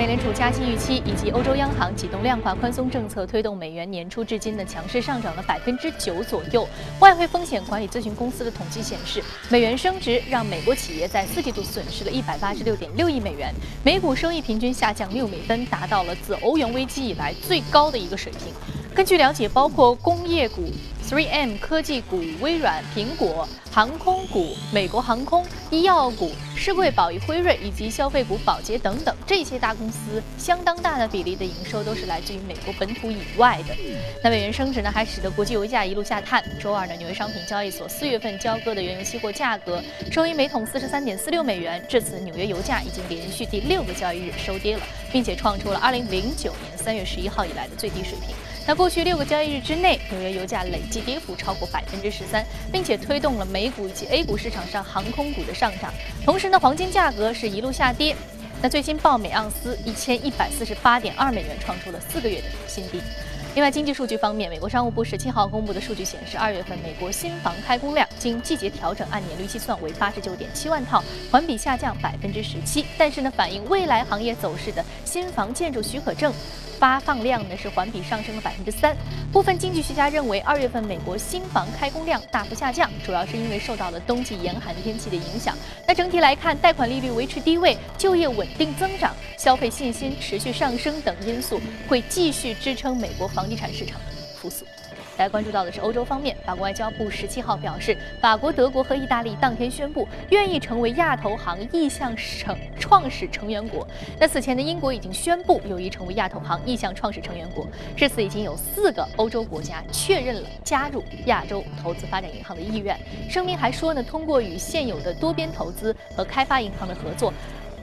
美联储加息预期以及欧洲央行启动量化宽松政策，推动美元年初至今的强势上涨了百分之九左右。外汇风险管理咨询公司的统计显示，美元升值让美国企业在四季度损失了一百八十六点六亿美元，每股收益平均下降六美分，达到了自欧元危机以来最高的一个水平。根据了解，包括工业股。3M 科技股、微软、苹果、航空股、美国航空、医药股、世贵宝益辉瑞以及消费股宝洁等等这些大公司，相当大的比例的营收都是来自于美国本土以外的。那美元升值呢，还使得国际油价一路下探。周二呢，纽约商品交易所四月份交割的原油期货价格收于每桶四十三点四六美元。这次纽约油价已经连续第六个交易日收跌了，并且创出了二零零九年三月十一号以来的最低水平。那过去六个交易日之内，纽约油价累计跌幅超过百分之十三，并且推动了美股以及 A 股市场上航空股的上涨。同时呢，黄金价格是一路下跌。那最新报每盎司一千一百四十八点二美元，创出了四个月的新低。另外，经济数据方面，美国商务部十七号公布的数据显示，二月份美国新房开工量经季节调整按年率计算为八十九点七万套，环比下降百分之十七。但是呢，反映未来行业走势的新房建筑许可证。发放量呢是环比上升了百分之三，部分经济学家认为二月份美国新房开工量大幅下降，主要是因为受到了冬季严寒天气的影响。那整体来看，贷款利率维持低位，就业稳定增长，消费信心持续上升等因素会继续支撑美国房地产市场的复苏。来关注到的是欧洲方面，法国外交部十七号表示，法国、德国和意大利当天宣布愿意成为亚投行意向成创始成员国。那此前的英国已经宣布有意成为亚投行意向创始成员国。至此，已经有四个欧洲国家确认了加入亚洲投资发展银行的意愿。声明还说呢，通过与现有的多边投资和开发银行的合作。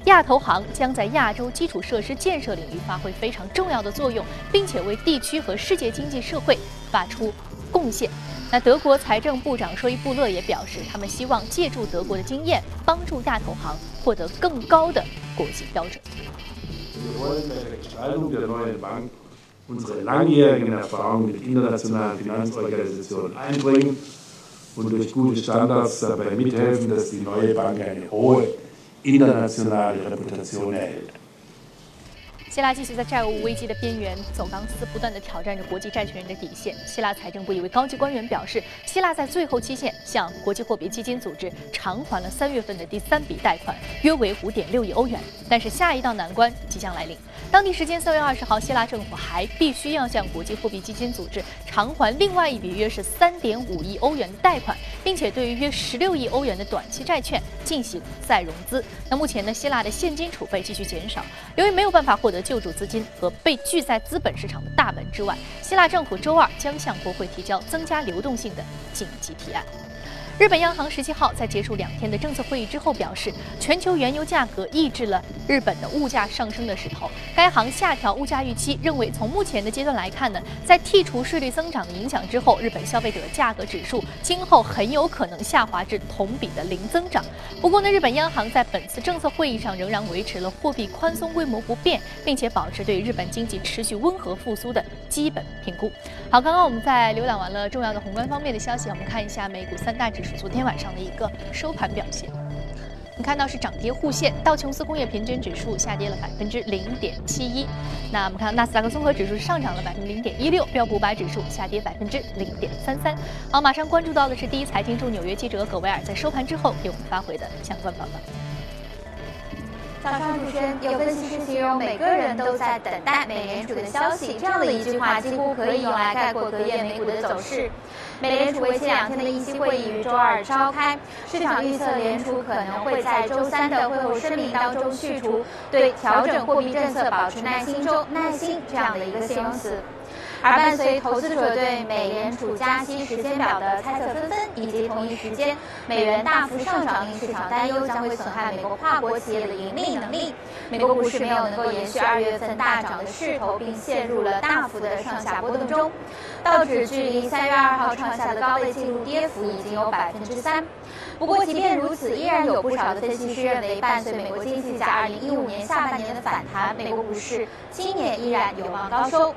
亚投行将在亚洲基础设施建设领域发挥非常重要的作用，并且为地区和世界经济社会发出贡献。那德国财政部长说伊布勒也表示，他们希望借助德国的经验，帮助亚投行获得更高的国际标准。希腊继续在债务危机的边缘走钢丝，不断地挑战着国际债权人的底线。希腊财政部一位高级官员表示，希腊在最后期限向国际货币基金组织偿还了三月份的第三笔贷款，约为五点六亿欧元。但是下一道难关即将来临。当地时间三月二十号，希腊政府还必须要向国际货币基金组织偿还另外一笔约是三点五亿欧元的贷款，并且对于约十六亿欧元的短期债券进行再融资。那目前呢，希腊的现金储备继续减少，由于没有办法获得。的救助资金和被拒在资本市场的大门之外，希腊政府周二将向国会提交增加流动性的紧急提案。日本央行十七号在结束两天的政策会议之后表示，全球原油价格抑制了日本的物价上升的势头。该行下调物价预期，认为从目前的阶段来看呢，在剔除税率增长的影响之后，日本消费者价格指数今后很有可能下滑至同比的零增长。不过呢，日本央行在本次政策会议上仍然维持了货币宽松规模不变，并且保持对日本经济持续温和复苏的基本评估。好，刚刚我们在浏览完了重要的宏观方面的消息，我们看一下美股三大指数。是昨天晚上的一个收盘表现，你看到是涨跌互现，道琼斯工业平均指数下跌了百分之零点七一，那我们看纳斯达克综合指数上涨了百分之零点一六，标普五百指数下跌百分之零点三三。好，马上关注到的是第一财经驻纽约记者葛维尔在收盘之后给我们发回的相关报道。早上，主持人有分析师形容每个人都在等待美联储的消息，这样的一句话几乎可以用来概括隔夜美股的走势。美联储为期两天的议息会议于周二召开，市场预测联储可能会在周三的会后声明当中去除对调整货币政策保持耐心中耐心这样的一个形容词。而伴随投资者对美联储加息时间表的猜测纷纷，以及同一时间美元大幅上涨，令市场担忧将会损害美国跨国企业的盈利能力，美国股市没有能够延续二月份大涨的势头，并陷入了大幅的上下波动中。道指距离三月二号创下的高位记录跌幅已经有百分之三。不过，即便如此，依然有不少的分析师认为，伴随美国经济在二零一五年下半年的反弹，美国股市今年依然有望高收。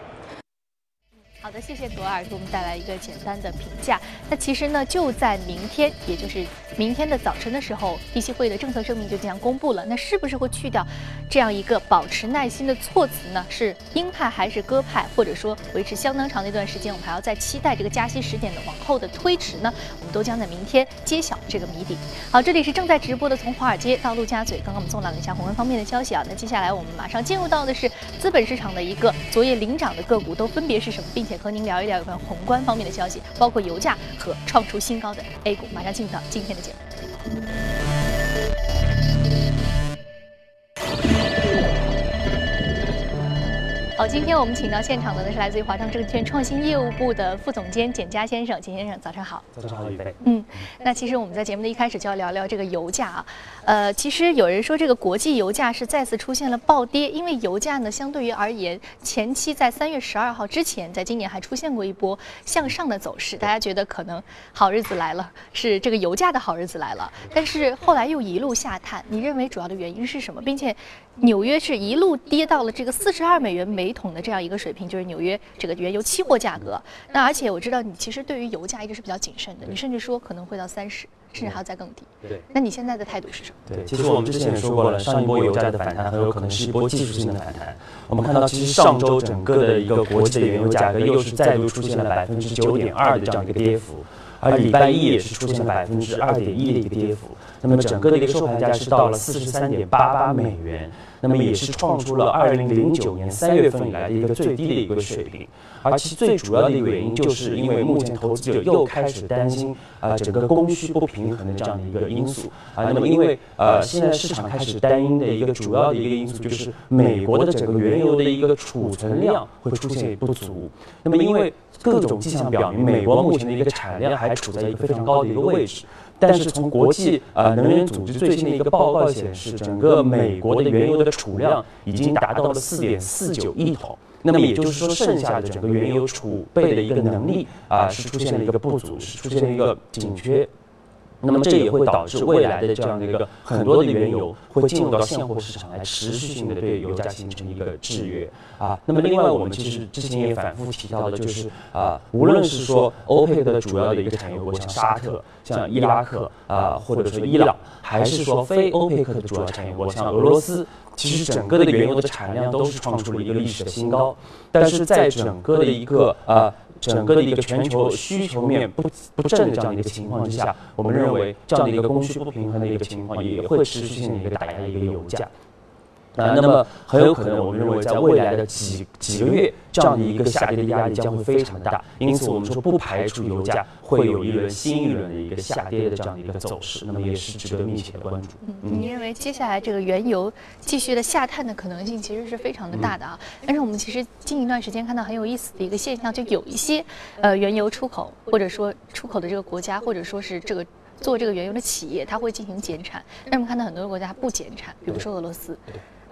好的，谢谢朵尔给我们带来一个简单的评价。那其实呢，就在明天，也就是明天的早晨的时候，议息会的政策声明就将公布了。那是不是会去掉这样一个保持耐心的措辞呢？是鹰派还是鸽派，或者说维持相当长的一段时间，我们还要再期待这个加息时点的往后的推迟呢？我们都将在明天揭晓这个谜底。好，这里是正在直播的，从华尔街到陆家嘴。刚刚我们纵览了一下宏观方面的消息啊，那接下来我们马上进入到的是资本市场的一个昨夜领涨的个股都分别是什么，并且和您聊一聊有关宏观方面的消息，包括油价和创出新高的 A 股。马上进入到今天的节目。今天我们请到现场的呢是来自于华创证券创新业务部的副总监简佳先生，简先生早上好。早上好，预备。嗯，那其实我们在节目的一开始就要聊聊这个油价啊，呃，其实有人说这个国际油价是再次出现了暴跌，因为油价呢相对于而言，前期在三月十二号之前，在今年还出现过一波向上的走势，大家觉得可能好日子来了，是这个油价的好日子来了，但是后来又一路下探，你认为主要的原因是什么？并且纽约是一路跌到了这个四十二美元每。一桶的这样一个水平，就是纽约这个原油期货价格。那而且我知道你其实对于油价一直是比较谨慎的，你甚至说可能会到三十，甚至还要再更低。对，那你现在的态度是什么？对，其实我们之前也说过了，上一波油价的反弹很有可能是一波技术性的反弹。我们看到，其实上周整个的一个国际的原油价格又是再度出现了百分之九点二的这样一个跌幅，而礼拜一也是出现了百分之二点一的一个跌幅。那么整个的一个收盘价是到了四十三点八八美元。那么也是创出了二零零九年三月份以来的一个最低的一个水平，而其最主要的一个原因，就是因为目前投资者又开始担心啊整个供需不平衡的这样的一个因素啊。那么因为呃现在市场开始担心的一个主要的一个因素，就是美国的整个原油的一个储存量会出现不足。那么因为各种迹象表明，美国目前的一个产量还处在一个非常高的一个位置。但是从国际呃能源组织最新的一个报告显示，整个美国的原油的储量已经达到了四点四九亿桶。那么也就是说，剩下的整个原油储备的一个能力啊，是出现了一个不足，是出现了一个紧缺。那么这也会导致未来的这样的一个很多的原油会进入到现货市场来持续性的对油价形成一个制约啊。那么另外我们其实之前也反复提到的就是啊，无论是说欧佩克的主要的一个产油国像沙特、像伊拉克啊，或者说伊朗，还是说非欧佩克的主要产油国像俄罗斯，其实整个的原油的产量都是创出了一个历史的新高。但是在整个的一个啊。整个的一个全球需求面不不振的这样的一个情况之下，我们认为这样的一个供需不平衡的一个情况也会持续性的一个打压一个油价。啊，那么很有可能，我们认为在未来的几几个月，这样的一个下跌的压力将会非常大。因此，我们说不排除油价会有一轮新一轮的一个下跌的这样的一个走势，那么也是值得密切的关注。嗯，你认为接下来这个原油继续的下探的可能性其实是非常的大的啊？但是我们其实近一段时间看到很有意思的一个现象，就有一些呃原油出口或者说出口的这个国家，或者说是这个做这个原油的企业，它会进行减产。但是我们看到很多国家不减产，比如说俄罗斯。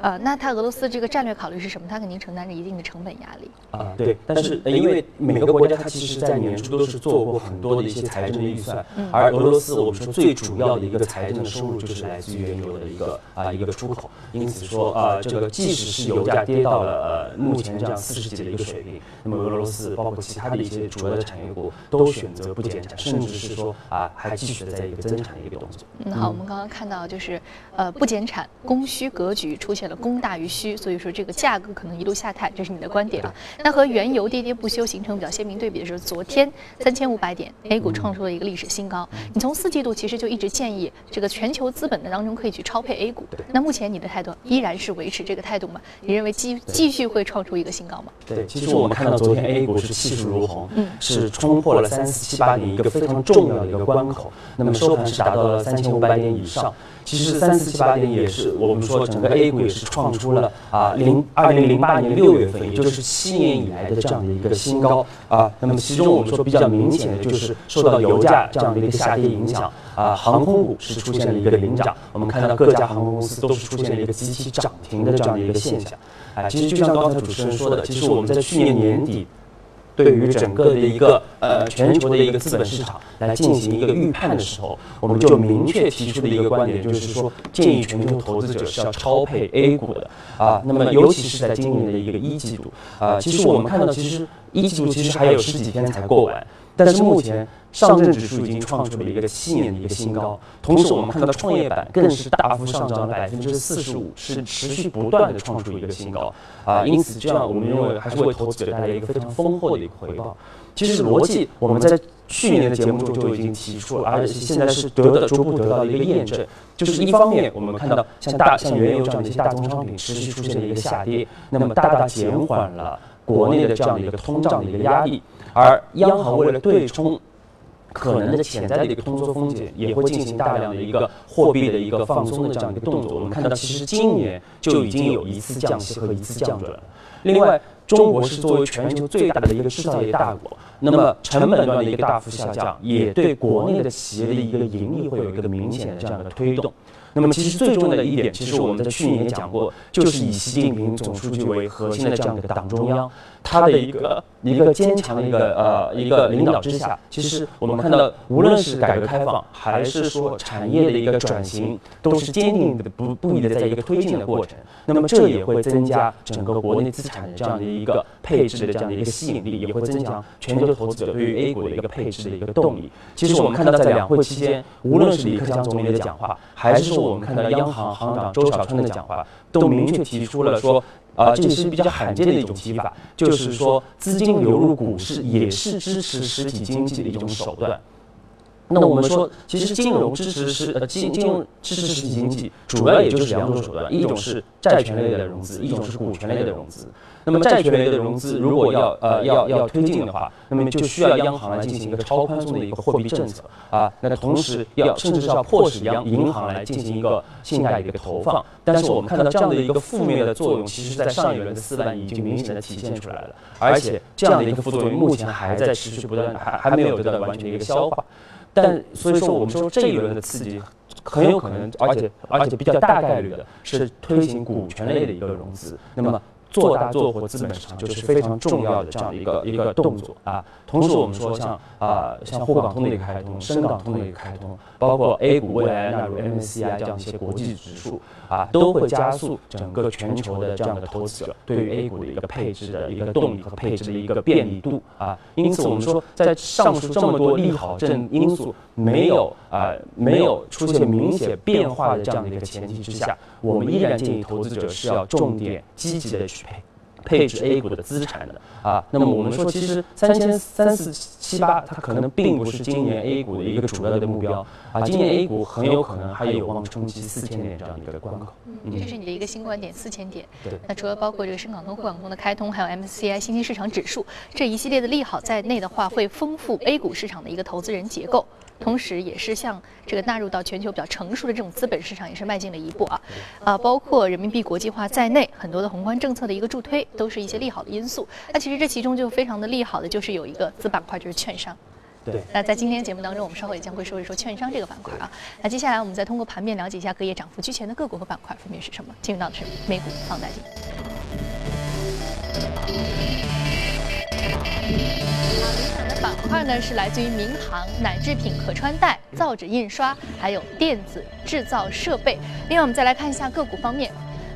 呃，那它俄罗斯这个战略考虑是什么？它肯定承担着一定的成本压力啊。对，但是因为每个国家它其实在年初都是做过很多的一些财政的预算，而俄罗斯我们说最主要的一个财政的收入就是来自于原油的一个啊一个出口，因此说啊这个即使是油价跌到了呃目前这样四十几的一个水平，那么俄罗斯包括其他的一些主要的产业国都选择不减产，甚至是说啊还继续的在一个增产的一个动作。嗯，好，我们刚刚看到就是呃不减产，供需格局出现。供大于需，所以说这个价格可能一路下探，这是你的观点啊。那和原油跌跌不休形成比较鲜明对比的是，昨天三千五百点，A 股创出了一个历史新高。你从四季度其实就一直建议这个全球资本的当中可以去超配 A 股。那目前你的态度依然是维持这个态度吗？你认为继继续会创出一个新高吗？对，其实我们看到昨天 A 股是气势如虹，嗯，是冲破了三四七八点一个非常重要的一个关口，那么收盘是达到了三千五百点以上。其实三四七八点也是我们说整个 A 股也是创出了啊零二零零八年六月份，也就是七年以来的这样的一个新高啊。那么其中我们说比较明显的就是受到油价这样的一个下跌影响啊，航空股是出现了一个领涨。我们看到各家航空公司都是出现了一个集体涨停的这样的一个现象。啊，其实就像刚才主持人说的，其实我们在去年年底。对于整个的一个呃全球的一个资本市场来进行一个预判的时候，我们就明确提出的一个观点就是说，建议全球投资者是要超配 A 股的啊。那么尤其是在今年的一个一季度啊，其实我们看到，其实一季度其实还有十几天才过完。但是目前上证指数已经创出了一个七年的一个新高，同时我们看到创业板更是大幅上涨了百分之四十五，是持续不断的创出一个新高啊！因此这样我们认为还是为投资者带来一个非常丰厚的一个回报。其实逻辑我们在去年的节目中就已经提出了，而且现在是得到逐步得到的一个验证，就是一方面我们看到像大像原油这样的一些大宗商品持续出现了一个下跌，那么大大减缓了国内的这样的一个通胀的一个压力。而央行为了对冲可能的潜在的一个通缩风险，也会进行大量的一个货币的一个放松的这样一个动作。我们看到，其实今年就已经有一次降息和一次降准了。另外，中国是作为全球最大的一个制造业大国，那么成本端的一个大幅下降，也对国内的企业的一个盈利会有一个明显的这样的推动。那么，其实最重要的一点，其实我们在去年也讲过，就是以习近平总书记为核心的这样的一个党中央，他的一个一个坚强的一个呃一个领导之下，其实我们看到，无论是改革开放，还是说产业的一个转型，都是坚定的不不移的在一个推进的过程。那么，这也会增加整个国内资产的这样的一个配置的这样的一个吸引力，也会增强全球投资者对于 A 股的一个配置的一个动力。其实我们看到，在两会期间，无论是李克强总理的讲话，还是说我们看到央行行长周小川的讲话，都明确提出了说，啊，这是比较罕见的一种提法，就是说资金流入股市也是支持实体经济的一种手段。那我们说，其实金融支持是呃金金融支持实体经济，主要也就是两种手段，一种是债权类的融资，一种是股权类的融资。那么债权类的融资如果要呃要要推进的话，那么就需要央行来进行一个超宽松的一个货币政策啊。那同时要甚至是要迫使央银行来进行一个信贷的一个投放。但是我们看到这样的一个负面的作用，其实在上一轮的四万亿已经明显的体现出来了，而且这样的一个副作用目前还在持续不断，还还没有得到完全的一个消化。但所以说，我们说这一轮的刺激很有可能，而且而且比较大概率的是推行股权类的一个融资。那么。做大做活资本市场就是非常重要的这样的一个一个动作啊。同时，我们说像啊像沪港通的一个开通、深港通的一个开通，包括 A 股未来纳入 MSCI 这样一些国际指数啊，都会加速整个全球的这样的投资者对于 A 股的一个配置的一个动力和配置的一个便利度啊。因此，我们说在上述这么多利好正因素没有啊没有出现明显变化的这样的一个前提之下，我们依然建议投资者是要重点积极的去。配配置 A 股的资产的啊，那么我们说，其实三千三四七八，它可能并不是今年 A 股的一个主要的目标啊，今年 A 股很有可能还有望冲击四千点这样的一个关口。嗯，这是你的一个新观点，四千点。对。那除了包括这个深港通、沪港通的开通，还有 MSCI 新兴市场指数这一系列的利好在内的话，会丰富 A 股市场的一个投资人结构。同时，也是向这个纳入到全球比较成熟的这种资本市场，也是迈进了一步啊！啊，包括人民币国际化在内，很多的宏观政策的一个助推，都是一些利好的因素。那其实这其中就非常的利好的，就是有一个子板块，就是券商。对。那在今天节目当中，我们稍后也将会说一说券商这个板块啊。那接下来我们再通过盘面了解一下隔夜涨幅居前的个股和板块分别是什么。进入到的是美股放大镜。板块呢是来自于民航、奶制品、可穿戴、造纸印刷，还有电子制造设备。另外，我们再来看一下个股方面，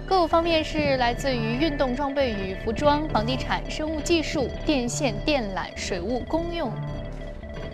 个股方面是来自于运动装备与服装、房地产、生物技术、电线电缆、水务公用。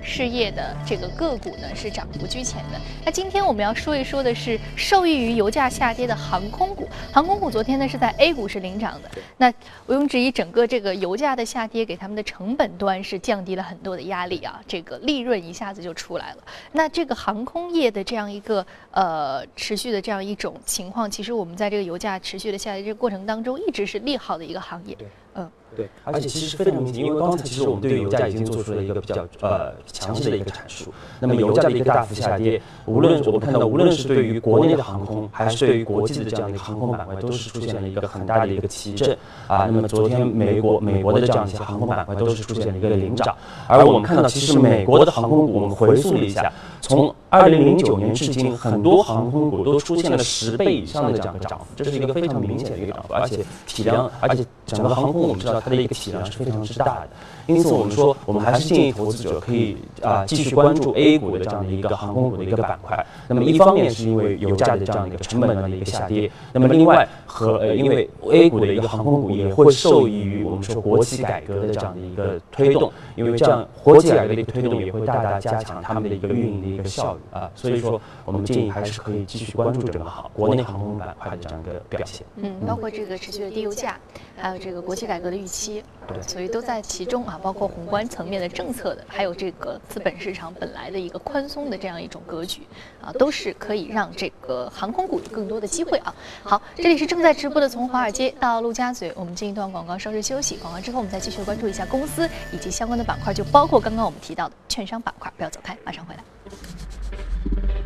事业的这个个股呢是涨幅居前的。那今天我们要说一说的是受益于油价下跌的航空股。航空股昨天呢是在 A 股是领涨的。那毋庸置疑，整个这个油价的下跌给他们的成本端是降低了很多的压力啊，这个利润一下子就出来了。那这个航空业的这样一个呃持续的这样一种情况，其实我们在这个油价持续的下跌这个过程当中，一直是利好的一个行业。嗯。对，而且其实非常明显，因为刚才其实我们对油价已经做出了一个比较呃详细的一个阐述。那么油价的一个大幅下跌，无论我们看到，无论是对于国内的航空，还是对于国际的这样的一个航空板块，都是出现了一个很大的一个提振啊。那么昨天美国美国的这样一些航空板块都是出现了一个领涨，而我们看到，其实美国的航空股，我们回溯了一下，从二零零九年至今，很多航空股都出现了十倍以上的这样的涨幅，这是一个非常明显的一个涨幅，而且体量，而且整个航空我们知道它的一个体量是非常之大的。因此，我们说，我们还是建议投资者可以啊继续关注 A 股的这样的一个航空股的一个板块。那么，一方面是因为油价的这样的一个成本的一个下跌，那么另外和呃，因为 A 股的一个航空股也会受益于我们说国企改革的这样的一个推动，因为这样国企改革的一个推动也会大大加强他们的一个运营的一个效率啊。所以说，我们建议还是可以继续关注整个航国内航空板块的这样一个表现。嗯，包括这个持续的低油价，还有这个国企改革的预期，对，所以都在其中啊。包括宏观层面的政策的，还有这个资本市场本来的一个宽松的这样一种格局啊，都是可以让这个航空股有更多的机会啊。好，这里是正在直播的，从华尔街到陆家嘴，我们进一段广告，稍事休息。广告之后，我们再继续关注一下公司以及相关的板块，就包括刚刚我们提到的券商板块。不要走开，马上回来。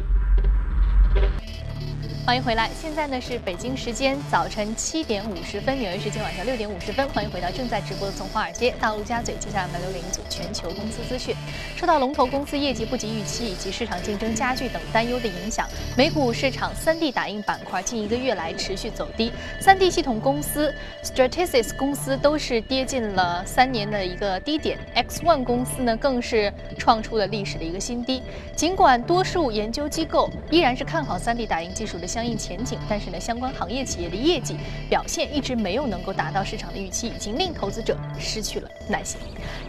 欢迎回来，现在呢是北京时间早晨七点五十分，纽约时间晚上六点五十分。欢迎回到正在直播的从华尔街到陆家嘴，接下来我们来留一组全球公司资讯。受到龙头公司业绩不及预期以及市场竞争加剧等担忧的影响，美股市场三 D 打印板块近一个月来持续走低。三 D 系统公司 Stratasys 公司都是跌进了三年的一个低点，X One 公司呢更是创出了历史的一个新低。尽管多数研究机构依然是看好三 D 打印技术的。相应前景，但是呢，相关行业企业的业绩表现一直没有能够达到市场的预期，已经令投资者失去了耐心。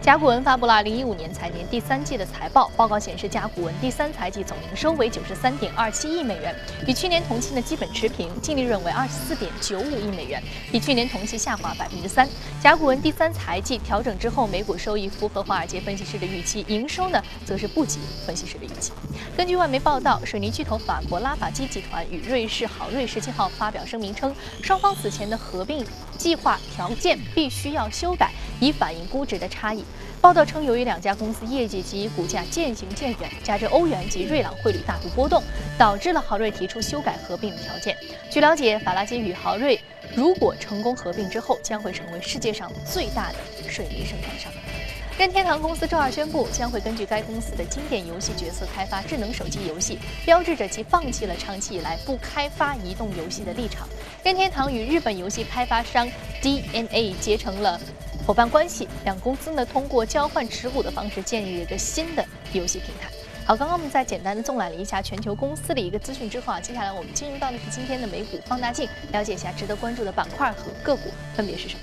甲骨文发布了2015年财年第三季的财报，报告显示，甲骨文第三财季总营收为93.27亿美元，与去年同期呢基本持平，净利润为24.95亿美元，比去年同期下滑百分之三。甲骨文第三财季调整之后，每股收益符合华尔街分析师的预期，营收呢则是不及分析师的预期。根据外媒报道，水泥巨头法国拉法基集团与瑞士好瑞十七号发表声明称，双方此前的合并计划条件必须要修改，以反映估值的差异。报道称，由于两家公司业绩及股价渐行渐远，加之欧元及瑞郎汇率大幅波动，导致了豪瑞提出修改合并的条件。据了解，法拉基与豪瑞如果成功合并之后，将会成为世界上最大的水泥生产商。任天堂公司周二宣布，将会根据该公司的经典游戏角色开发智能手机游戏，标志着其放弃了长期以来不开发移动游戏的立场。任天堂与日本游戏开发商 DNA 结成了伙伴关系，两公司呢通过交换持股的方式建立了一个新的游戏平台。好，刚刚我们在简单的纵览了一下全球公司的一个资讯之后啊，接下来我们进入到的是今天的美股放大镜，了解一下值得关注的板块和个股分别是什么。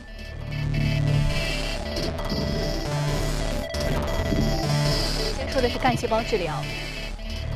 说的是干细胞治疗，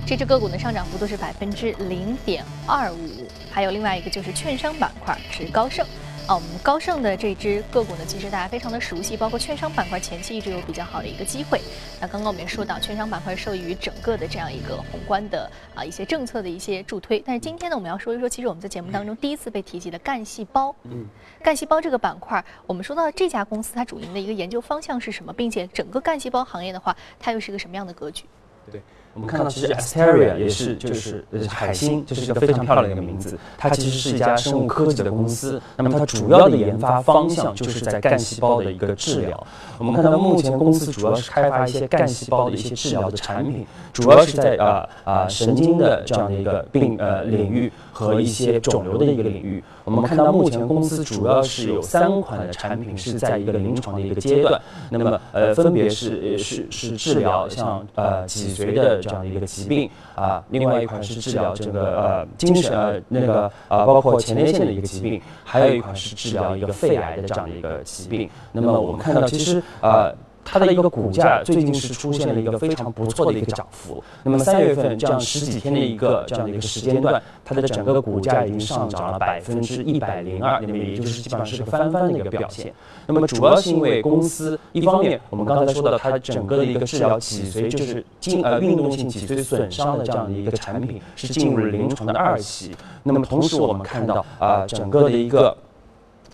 这只个股的上涨幅度是百分之零点二五，还有另外一个就是券商板块是高盛。啊，我们高盛的这支个股呢，其实大家非常的熟悉，包括券商板块前期一直有比较好的一个机会。那刚刚我们也说到，券商板块受益于整个的这样一个宏观的啊一些政策的一些助推。但是今天呢，我们要说一说，其实我们在节目当中第一次被提及的干细胞。嗯，干细胞这个板块，我们说到这家公司它主营的一个研究方向是什么，并且整个干细胞行业的话，它又是一个什么样的格局？对。我们看到，其实 Asteria 也是就是海星，就是一个非常漂亮的一个名字。它其实是一家生物科技的公司。那么它主要的研发方向就是在干细胞的一个治疗。我们看到目前公司主要是开发一些干细胞的一些治疗的产品，主要是在啊啊神经的这样的一个病呃领域和一些肿瘤的一个领域。我们看到目前公司主要是有三款的产品是在一个临床的一个阶段。那么呃分别是是是治疗像呃脊髓的。这样的一个疾病啊，另外一款是治疗这个呃精神呃那个啊包括前列腺的一个疾病，还有一款是治疗一个肺癌的这样的一个疾病。那么我们看到其实啊。它的一个股价最近是出现了一个非常不错的一个涨幅。那么三月份这样十几天的一个这样的一个时间段，它的整个股价已经上涨了百分之一百零二，那么也就是基本上是个翻番的一个表现。那么主要是因为公司一方面，我们刚才说到它整个的一个治疗脊髓，就是进呃运动性脊髓损伤的这样的一个产品是进入了临床的二期。那么同时我们看到啊整个的一个。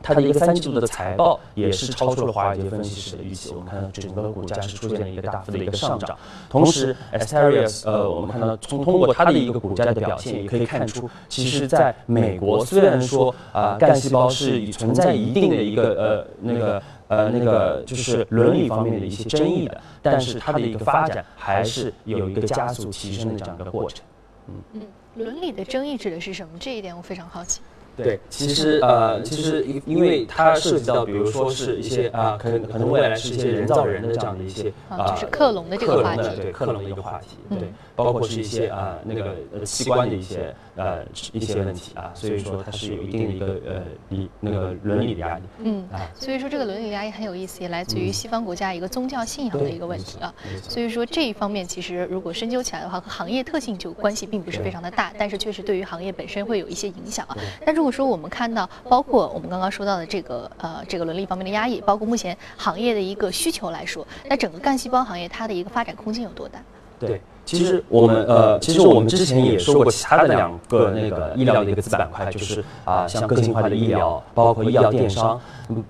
它的一个三季度的财报也是超出了华尔街分析师的预期，我们看到整个股价是出现了一个大幅的一个上涨。同时 a s t e r i u s 呃，我们看到从通过它的一个股价的表现，也可以看出，其实在美国虽然说啊，干细胞是存在一定的一个呃那个呃那个就是伦理方面的一些争议的，但是它的一个发展还是有一个加速提升的这样一个过程。嗯嗯，伦理的争议指的是什么？这一点我非常好奇。对，其实呃，其实因因为它涉及到，比如说是一些啊，可能可能未来是一些人造人的这样的一些啊，就是克隆的这个话题，对克隆的一个话题，对，包括是一些啊那个呃器官的一些呃一些问题啊，所以说它是有一定的一个呃理那个伦理的压力，嗯。啊，所以说这个伦理压力很有意思，也来自于西方国家一个宗教信仰的一个问题啊，所以说这一方面其实如果深究起来的话，和行业特性就关系并不是非常的大，但是确实对于行业本身会有一些影响啊，但如果说我们看到。包括我们刚刚说到的这个呃这个伦理方面的压抑，包括目前行业的一个需求来说，那整个干细胞行业它的一个发展空间有多大？对，其实我们呃，其实我们之前也说过其他的两个那个医疗的一个子板块，就是啊，像个性化的医疗，包括医药电商，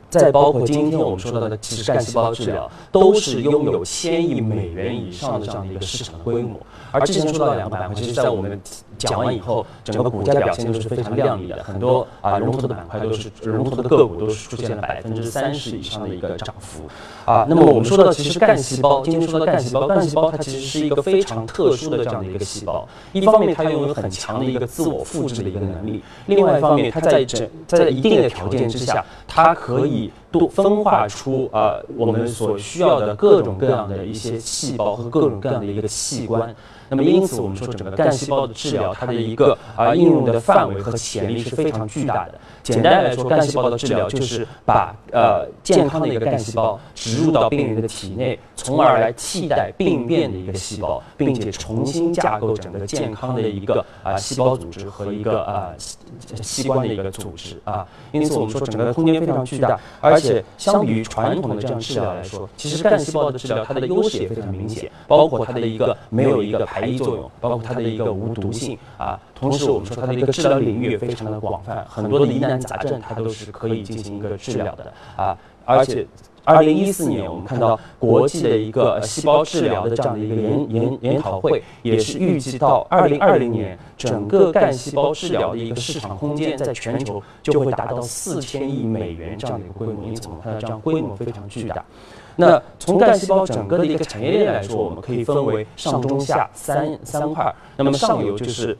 再包括今天我们说到的，其实干细胞治疗都是拥有千亿美元以上的这样的一个市场规模。而之前说到的两个板块，其实在我们讲完以后，整个股价表现都是非常亮丽的，很多啊龙头的板块都是龙头的个股都是出现了百分之三十以上的一个涨幅啊。那么我们说到其实干细胞，今天说到干细胞，干细胞它其实是一个非常特殊的这样的一个细胞，一方面它拥有很强的一个自我复制的一个能力，另外一方面它在整在一定的条件之下，它可以多分化出啊我们所需要的各种各样的一些细胞和各种各样的一个器官。那么，因此我们说，整个干细胞的治疗，它的一个啊应用的范围和潜力是非常巨大的。简单来说，干细胞的治疗就是把呃健康的一个干细胞植入到病人的体内，从而来替代病变的一个细胞，并且重新架构整个健康的一个啊细胞组织和一个啊器官的一个组织啊。因此，我们说整个空间非常巨大，而且相比于传统的这样治疗来说，其实干细胞的治疗它的优势也非常明显，包括它的一个没有一个排。异作用，包括它的一个无毒性啊，同时我们说它的一个治疗领域也非常的广泛，很多的疑难杂症它都是可以进行一个治疗的啊。而且，二零一四年我们看到国际的一个细胞治疗的这样的一个研研研讨会，也是预计到二零二零年，整个干细胞治疗的一个市场空间在全球就会达到四千亿美元这样的一个规模。你怎么看到这样规模非常巨大？那从干细胞整个的一个产业链来说，我们可以分为上中下三三块。那么上游就是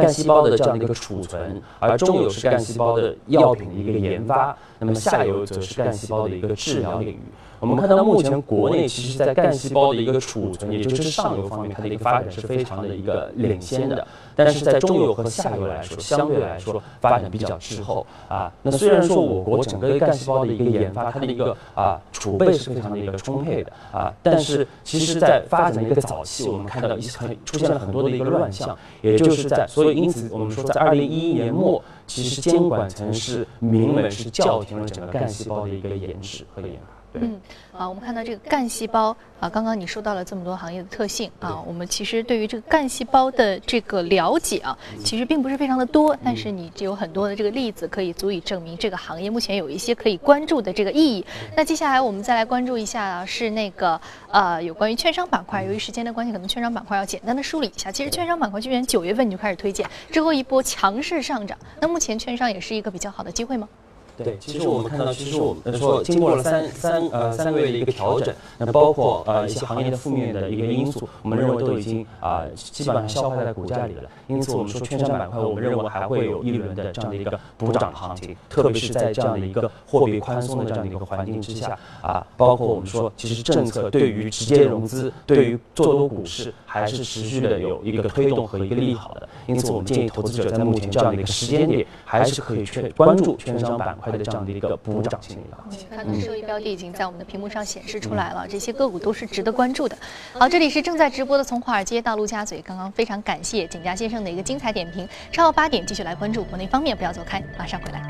干细胞的这样的一个储存，而中游是干细胞的药品的一个研发，那么下游则是干细胞的一个治疗领域。我们看到目前国内其实，在干细胞的一个储存，也就是上游方面，它的一个发展是非常的一个领先的。但是在中游和下游来说，相对来说发展比较滞后啊。那虽然说我国整个干细胞的一个研发，它的一个啊储备是非常的一个充沛的啊，但是其实，在发展的一个早期，我们看到一些很出现了很多的一个乱象，也就是在所以因此，我们说在二零一一年末，其实监管层是明文是叫停了整个干细胞的一个研制和研发。嗯，啊，我们看到这个干细胞啊，刚刚你说到了这么多行业的特性啊，我们其实对于这个干细胞的这个了解啊，其实并不是非常的多，但是你有很多的这个例子可以足以证明这个行业目前有一些可以关注的这个意义。那接下来我们再来关注一下啊，是那个呃有关于券商板块，由于时间的关系，可能券商板块要简单的梳理一下。其实券商板块去年九月份你就开始推荐，之后一波强势上涨，那目前券商也是一个比较好的机会吗？对，其实我们看到，其实我们说经过了三三呃三个月的一个调整，那包括呃一些行业的负面的一个因素，我们认为都已经啊基本上消化在股价里了。因此，我们说券商板块，我们认为还会有一轮的这样的一个补涨行情，特别是在这样的一个货币宽松的这样的一个环境之下啊，包括我们说，其实政策对于直接融资、对于做多股市还是持续的有一个推动和一个利好的。因此，我们建议投资者在目前这样的一个时间点，还是可以去关注券商板块。它的这样的一个补涨心理，它的收益标的已经在我们的屏幕上显示出来了。这些个股都是值得关注的。好，这里是正在直播的，从华尔街到陆家嘴，刚刚非常感谢简佳先生的一个精彩点评。稍后八点继续来关注，国内方面不要走开，马上回来。